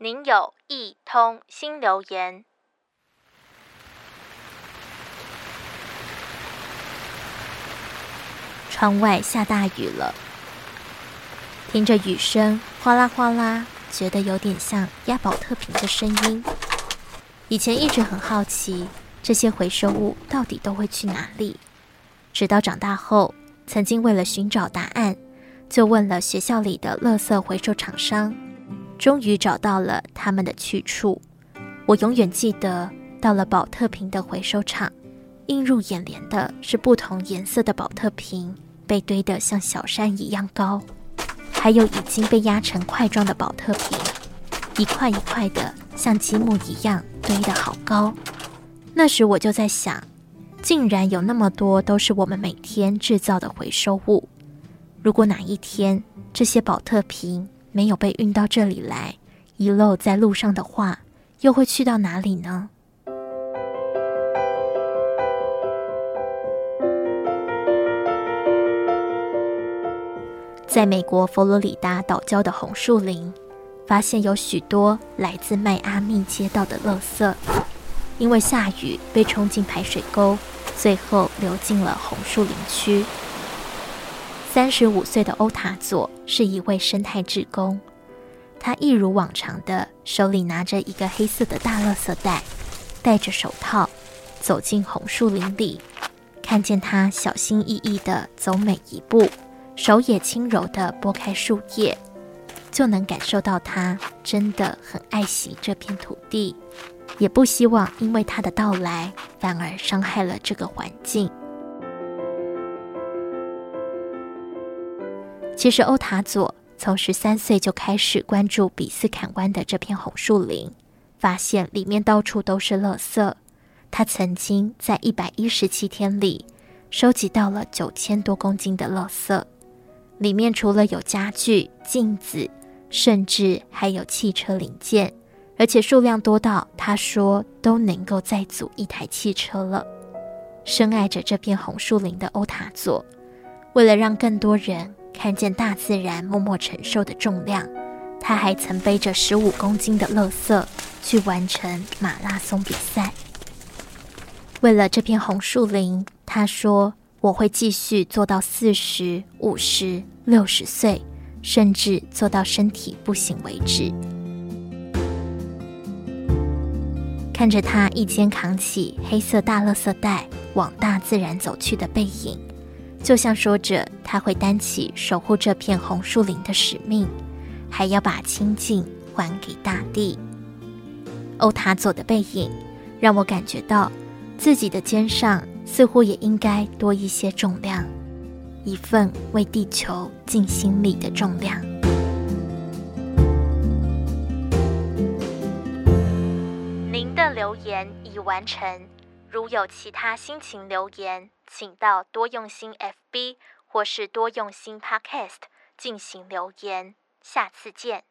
您有一通新留言。窗外下大雨了，听着雨声哗啦哗啦，觉得有点像压宝特瓶的声音。以前一直很好奇，这些回收物到底都会去哪里？直到长大后，曾经为了寻找答案，就问了学校里的垃圾回收厂商，终于找到了他们的去处。我永远记得，到了宝特瓶的回收厂，映入眼帘的是不同颜色的宝特瓶。被堆得像小山一样高，还有已经被压成块状的宝特瓶，一块一块的像积木一样堆得好高。那时我就在想，竟然有那么多都是我们每天制造的回收物。如果哪一天这些宝特瓶没有被运到这里来，遗漏在路上的话，又会去到哪里呢？在美国佛罗里达岛礁的红树林，发现有许多来自迈阿密街道的垃圾，因为下雨被冲进排水沟，最后流进了红树林区。三十五岁的欧塔佐是一位生态志工，他一如往常的手里拿着一个黑色的大垃圾袋，戴着手套走进红树林里，看见他小心翼翼的走每一步。手也轻柔地拨开树叶，就能感受到他真的很爱惜这片土地，也不希望因为他的到来反而伤害了这个环境。其实欧塔佐从十三岁就开始关注比斯坎湾的这片红树林，发现里面到处都是垃圾。他曾经在一百一十七天里收集到了九千多公斤的垃圾。里面除了有家具、镜子，甚至还有汽车零件，而且数量多到他说都能够再组一台汽车了。深爱着这片红树林的欧塔佐，为了让更多人看见大自然默默承受的重量，他还曾背着十五公斤的垃圾去完成马拉松比赛。为了这片红树林，他说。我会继续做到四十五十六十岁，甚至做到身体不行为止。看着他一肩扛起黑色大垃圾袋往大自然走去的背影，就像说着他会担起守护这片红树林的使命，还要把清净还给大地。欧塔佐的背影让我感觉到自己的肩上。似乎也应该多一些重量，一份为地球尽心力的重量。您的留言已完成，如有其他心情留言，请到多用心 FB 或是多用心 Podcast 进行留言。下次见。